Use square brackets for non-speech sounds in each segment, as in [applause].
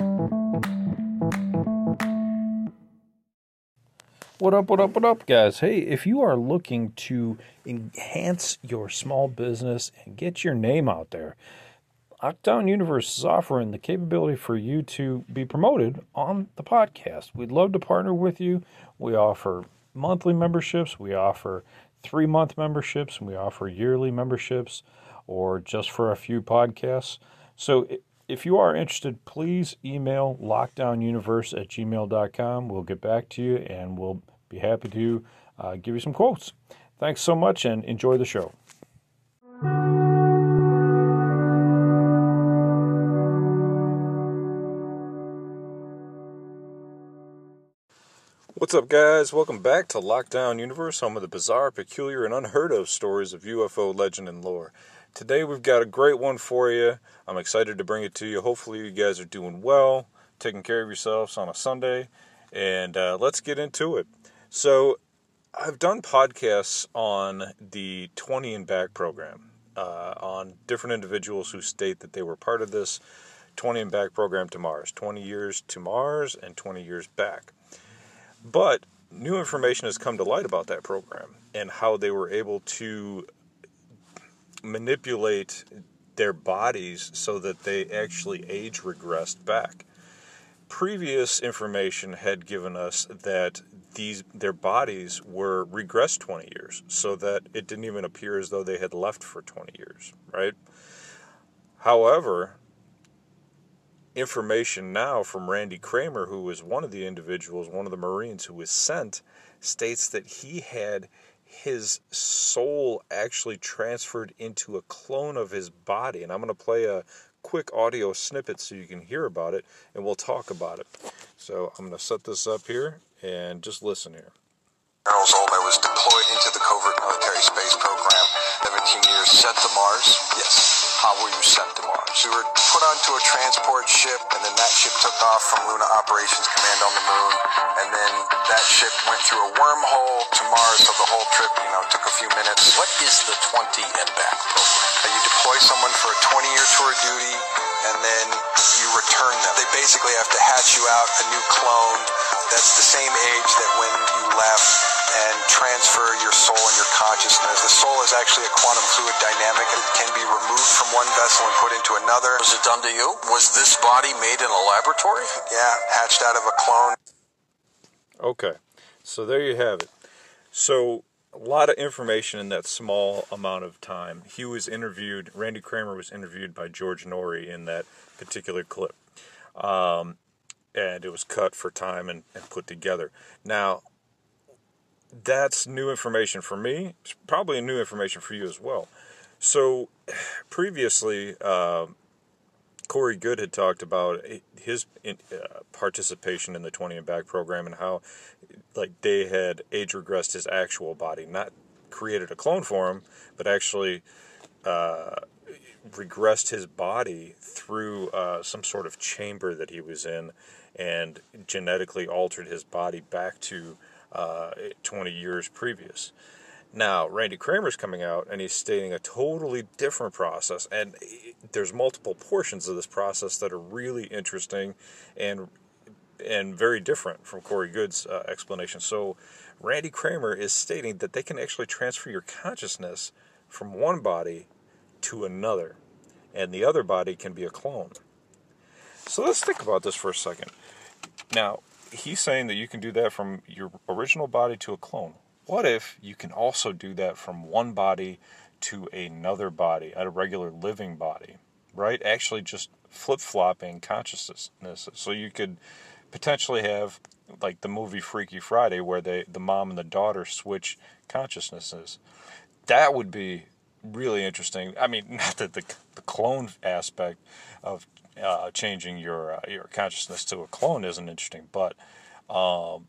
What up, what up, what up, guys? Hey, if you are looking to enhance your small business and get your name out there, Lockdown Universe is offering the capability for you to be promoted on the podcast. We'd love to partner with you. We offer monthly memberships, we offer three month memberships, and we offer yearly memberships or just for a few podcasts. So if you are interested, please email lockdownuniverse at gmail.com. We'll get back to you and we'll be happy to uh, give you some quotes. Thanks so much and enjoy the show. What's up, guys? Welcome back to Lockdown Universe, home of the bizarre, peculiar, and unheard of stories of UFO legend and lore. Today, we've got a great one for you. I'm excited to bring it to you. Hopefully, you guys are doing well, taking care of yourselves on a Sunday, and uh, let's get into it. So, I've done podcasts on the 20 and Back program uh, on different individuals who state that they were part of this 20 and Back program to Mars 20 years to Mars and 20 years back. But new information has come to light about that program and how they were able to manipulate their bodies so that they actually age regressed back. Previous information had given us that these their bodies were regressed 20 years so that it didn't even appear as though they had left for 20 years, right? However, information now from Randy Cramer, who was one of the individuals, one of the Marines who was sent, states that he had his soul actually transferred into a clone of his body. And I'm going to play a quick audio snippet so you can hear about it and we'll talk about it. So I'm going to set this up here and just listen here. Charles old. I was deployed into the covert military space program. 17 years sent to Mars. Yes. How were you sent to Mars? We were put onto a transport ship, and then that ship took off from Luna Operations Command on the moon, and then that ship went through a wormhole to Mars. So the whole trip, you know, took a few minutes. What is the 20 and back program? You deploy someone for a 20-year tour of duty, and then you return them. They basically have to hatch you out a new clone that's the same age that when you left and transfer your soul and your consciousness. The soul is actually a quantum fluid dynamic. It can be removed from one vessel and put into another. Was it done to you? Was this body made in a laboratory? Yeah, hatched out of a clone. Okay, so there you have it. So a lot of information in that small amount of time. He was interviewed, Randy Cramer was interviewed by George Noory in that particular clip. Um, and it was cut for time and, and put together. Now, that's new information for me. It's probably new information for you as well. So, [sighs] previously, uh, Corey Goode had talked about his uh, participation in the 20 and back program and how, like, they had age regressed his actual body, not created a clone for him, but actually uh, regressed his body through uh, some sort of chamber that he was in and genetically altered his body back to uh, 20 years previous. Now, Randy Cramer's coming out and he's stating a totally different process, and there's multiple portions of this process that are really interesting and and very different from Corey Goode's uh, explanation. So, Randy Cramer is stating that they can actually transfer your consciousness from one body to another, and the other body can be a clone. So let's think about this for a second. Now, he's saying that you can do that from your original body to a clone. What if you can also do that from one body to another body, a regular living body, right? Actually, just flip flopping consciousness. So you could potentially have like the movie Freaky Friday, where they the mom and the daughter switch consciousnesses. That would be really interesting. I mean, [laughs] not that the the clone aspect of uh, changing your uh, your consciousness to a clone isn't interesting, but um,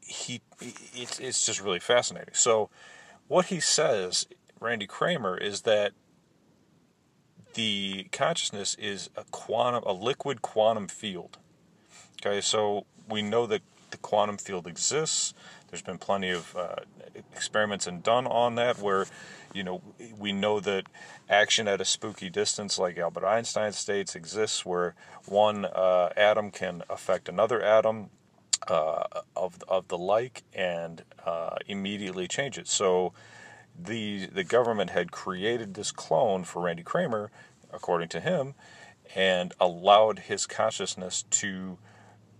he it's it's just really fascinating. So what he says, Randy Cramer is that the consciousness is a quantum a liquid quantum field. Okay, so we know that the quantum field exists. There's been plenty of uh, experiments and done on that where, you know, we know that action at a spooky distance, like Albert Einstein states, exists where one uh, atom can affect another atom uh, of of the like and uh, immediately change it. So the the government had created this clone for Randy Cramer, according to him, and allowed his consciousness to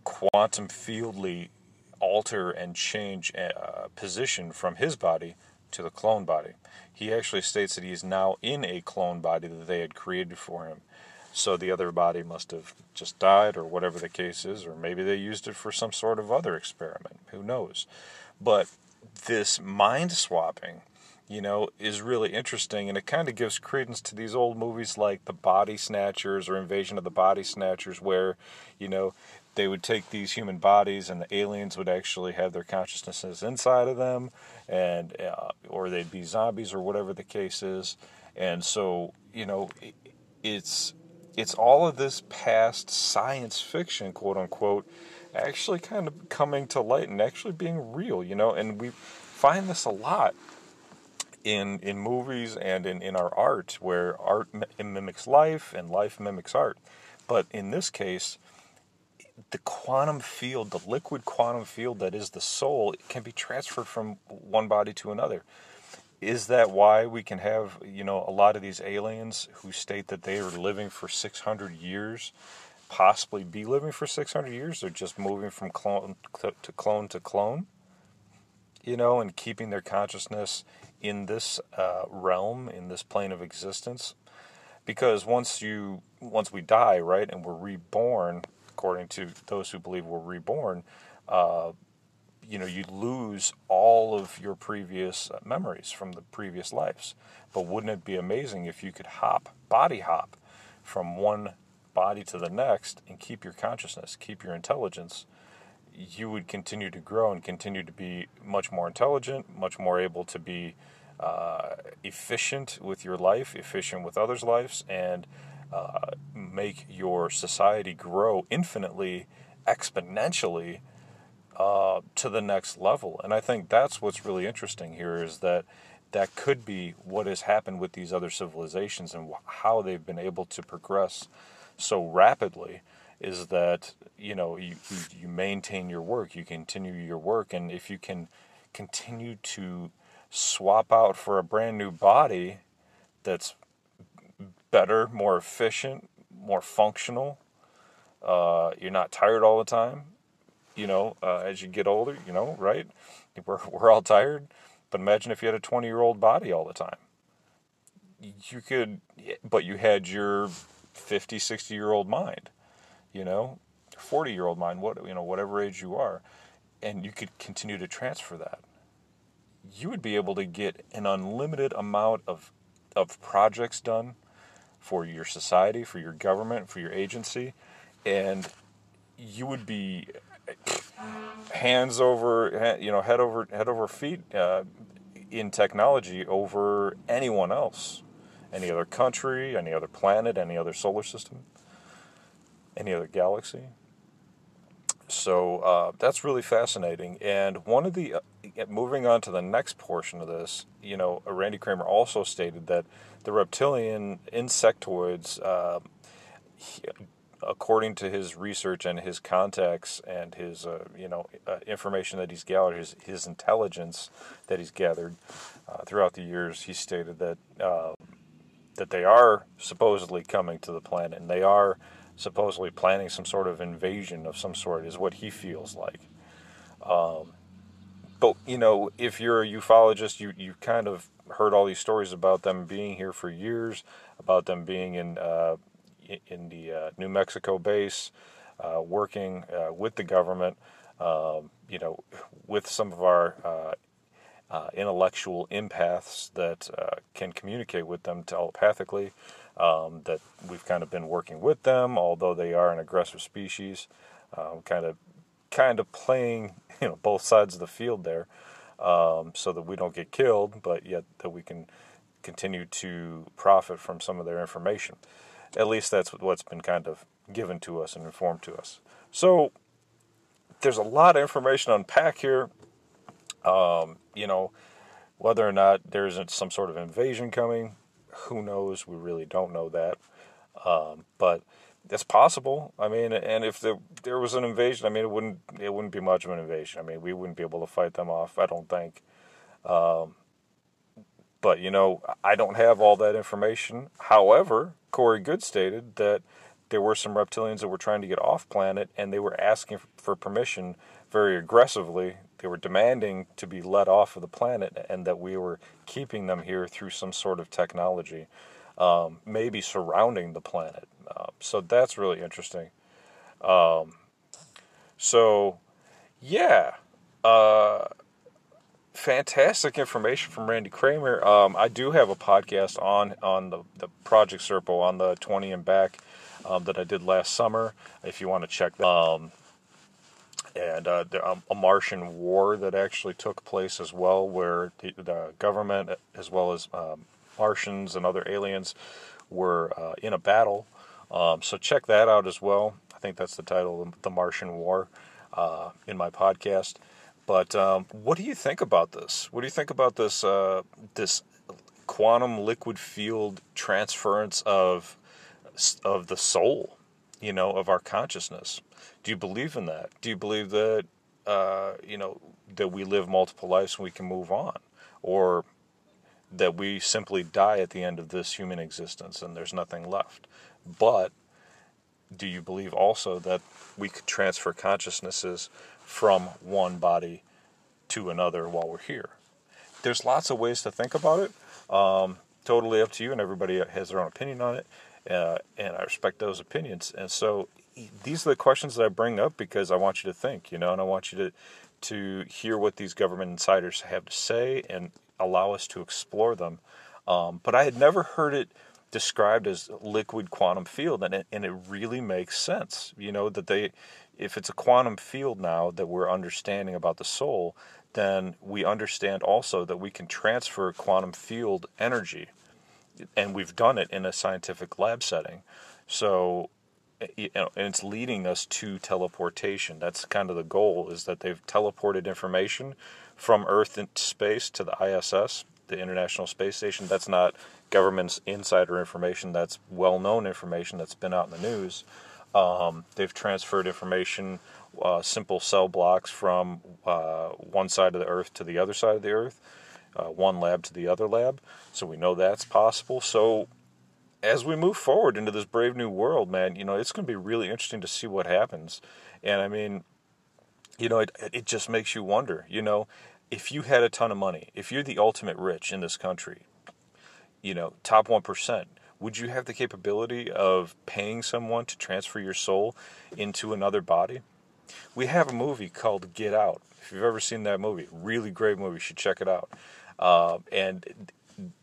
quantum fieldly alter and change uh, position from his body to the clone body. He actually states that he is now in a clone body that they had created for him. So the other body must have just died, or whatever the case is, or maybe they used it for some sort of other experiment. Who knows? But this mind swapping, you know, is really interesting, and it kind of gives credence to these old movies like The Body Snatchers or Invasion of the Body Snatchers, where, you know, they would take these human bodies and the aliens would actually have their consciousnesses inside of them and uh, or they'd be zombies or whatever the case is. And so you know it's it's all of this past science fiction quote unquote actually kind of coming to light and actually being real you know and we find this a lot in in movies and in, in our art where art mimics life and life mimics art but in this case the quantum field, the liquid quantum field that is the soul, can be transferred from one body to another. Is that why we can have, you know, a lot of these aliens who state that they are living for 600 years, possibly be living for 600 years? They're just moving from clone to clone to clone, you know, and keeping their consciousness in this uh, realm, in this plane of existence. Because once you, once we die, right, and we're reborn, according to those who believe we're reborn, uh, you know, you lose all of your previous memories from the previous lives. But wouldn't it be amazing if you could hop, body hop, from one body to the next and keep your consciousness, keep your intelligence? You would continue to grow and continue to be much more intelligent, much more able to be uh, efficient with your life, efficient with others' lives, and uh, make your society grow infinitely, exponentially uh, to the next level. And I think that's what's really interesting here is that that could be what has happened with these other civilizations and how they've been able to progress so rapidly is that you know you, you, maintain your work you continue your work and if you can continue to swap out for a brand new body that's better, more efficient, more functional. Uh, you're not tired all the time. You know, uh, as you get older, you know, right? [laughs] We're, we're all tired. But imagine if you had a 20 year old body all the time. You could, but you had your 50, 60 year old mind, you know, 40 year old mind, what, you know, whatever age you are. And you could continue to transfer that. You would be able to get an unlimited amount of, of projects done for your society, for your government, for your agency, and you would be hands over, you know, head over head over feet uh, in technology over anyone else, any other country, any other planet, any other solar system, any other galaxy. So uh, that's really fascinating. And one of the, uh, moving on to the next portion of this, you know, Randy Cramer also stated that the reptilian insectoids, uh, he, according to his research and his contacts and his, uh, you know, uh, information that he's gathered, his, his intelligence that he's gathered uh, throughout the years, he stated that that they are supposedly coming to the planet and they are supposedly planning some sort of invasion of some sort, is what he feels like. Um, but you know, if you're a ufologist, you you kind of heard all these stories about them being here for years, about them being in uh, in the uh, New Mexico base, uh, working uh, with the government. Um, you know, with some of our uh, uh, intellectual empaths that can communicate with them telepathically um, that we've kind of been working with them, although they are an aggressive species, um, kind of kind of playing [laughs] you know both sides of the field there, um, so that we don't get killed, but yet that we can continue to profit from some of their information. At least that's what's been kind of given to us and informed to us. So there's a lot of information to unpack here. Um, you know, whether or not there isn't some sort of invasion coming, who knows? We really don't know that. Um, but it's possible. I mean, and if there, there was an invasion, I mean, it wouldn't it wouldn't be much of an invasion. I mean, we wouldn't be able to fight them off. I don't think. Um, but you know, I don't have all that information. However, Corey Goode stated that there were some reptilians that were trying to get off planet, and they were asking for permission very aggressively. They were demanding to be let off of the planet, and that we were keeping them here through some sort of technology, um, maybe surrounding the planet. Uh, so that's really interesting. Um, so, yeah, uh, fantastic information from Randy Cramer. Um, I do have a podcast on on the, the Project Serpo on the 20 and back um, that I did last summer. If you want to check that. Um, and uh, um, a Martian war that actually took place as well, where the, the government, as well as um, Martians and other aliens, were uh, in a battle. Um, so check that out as well. I think that's the title, of "The Martian War," uh, in my podcast. But um, what do you think about this? What do you think about this uh, this quantum liquid field transference of of the soul, you know, of our consciousness? Do you believe in that? Do you believe that uh, you know that we live multiple lives and we can move on, or that we simply die at the end of this human existence and there's nothing left? But do you believe also that we could transfer consciousnesses from one body to another while we're here? There's lots of ways to think about it. Um, totally up to you, and everybody has their own opinion on it, uh, and I respect those opinions. And so these are the questions that I bring up because I want you to think, you know, and I want you to to hear what these government insiders have to say and allow us to explore them. Um, but I had never heard it described as liquid quantum field, and it, and it really makes sense. You know that they, if it's a quantum field now that we're understanding about the soul, then we understand also that we can transfer quantum field energy, and we've done it in a scientific lab setting. So you know, and it's leading us to teleportation. That's kind of the goal is that they've teleported information from Earth into space to the ISS, the International Space Station. That's not government's insider information. That's well-known information that's been out in the news. Um, they've transferred information, uh, simple cell blocks from uh, one side of the Earth to the other side of the Earth, uh, one lab to the other lab. So we know that's possible. So as we move forward into this brave new world, man, you know, it's going to be really interesting to see what happens. And I mean, you know, it, it just makes you wonder, you know, if you had a ton of money, if you're the ultimate rich in this country, you know, top 1%, would you have the capability of paying someone to transfer your soul into another body? We have a movie called Get Out. If you've ever seen that movie, really great movie, you should check it out. Uh, and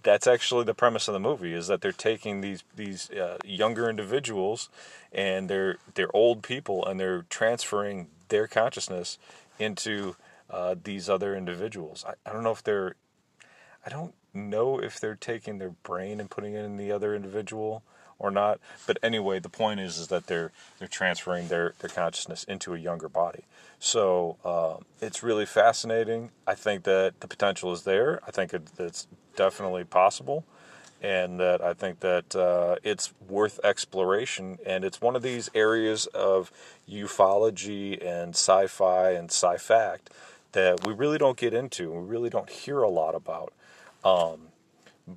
that's actually the premise of the movie is that they're taking these these uh, younger individuals and they're they're old people and they're transferring their consciousness into uh, these other individuals. I, I don't know if they're I don't know if they're taking their brain and putting it in the other individual or not. But anyway, the point is is that they're they're transferring their their consciousness into a younger body. So uh, it's really fascinating. I think that the potential is there. I think it, it's definitely possible, and that I think that uh, it's worth exploration. And it's one of these areas of ufology and sci-fi and sci-fact that we really don't get into. We really don't hear a lot about. Um,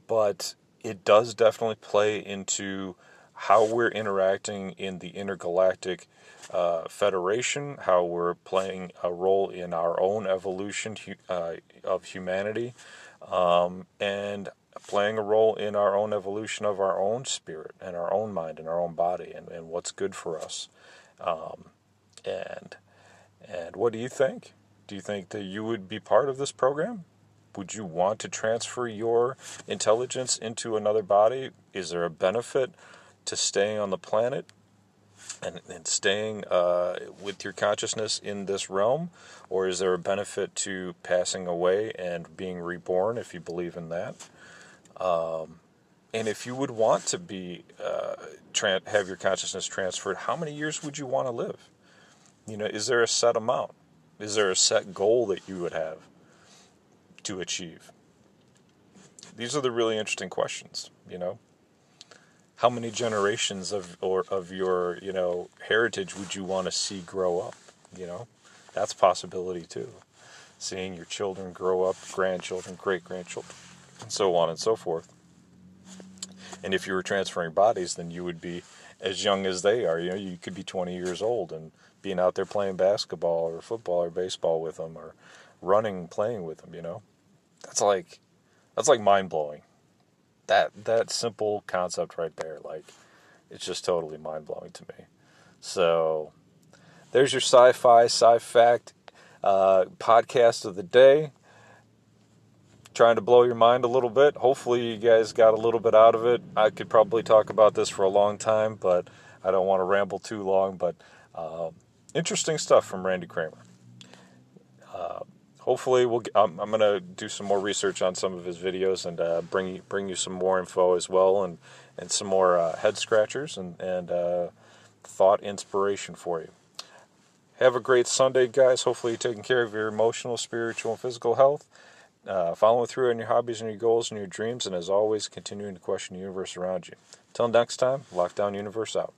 but it does definitely play into how we're interacting in the intergalactic uh, federation, how we're playing a role in our own evolution uh, of humanity, um, and playing a role in our own evolution of our own spirit and our own mind and our own body and, and what's good for us. Um, and and what do you think? Do you think that you would be part of this program? Would you want to transfer your intelligence into another body? Is there a benefit to staying on the planet and, and staying uh, with your consciousness in this realm? Or is there a benefit to passing away and being reborn if you believe in that? Um, and if you would want to be uh, tra- have your consciousness transferred, how many years would you want to live? You know, is there a set amount? Is there a set goal that you would have? To achieve? These are the really interesting questions, you know. How many generations of or of your, you know, heritage would you want to see grow up, you know? That's possibility too. Seeing your children grow up, grandchildren, great grandchildren, and so on and so forth. And if you were transferring bodies, then you would be as young as they are. You know, you could be 20 years old and being out there playing basketball or football or baseball with them or running, playing with them. You know, that's like that's like mind blowing. That that simple concept right there, like it's just totally mind blowing to me. So there's your sci-fi, sci-fact uh, podcast of the day trying to blow your mind a little bit. Hopefully, you guys got a little bit out of it. I could probably talk about this for a long time, but I don't want to ramble too long. But uh, interesting stuff from Randy Cramer. Hopefully, we'll. I'm, I'm to do some more research on some of his videos and uh, bring you bring you some more info as well, and and some more uh, head scratchers and and uh, thought inspiration for you. Have a great Sunday, guys. Hopefully, you're taking care of your emotional, spiritual, and physical health uh, following through on your hobbies and your goals and your dreams, and as always, continuing to question the universe around you. Till next time, Lockdown Universe out.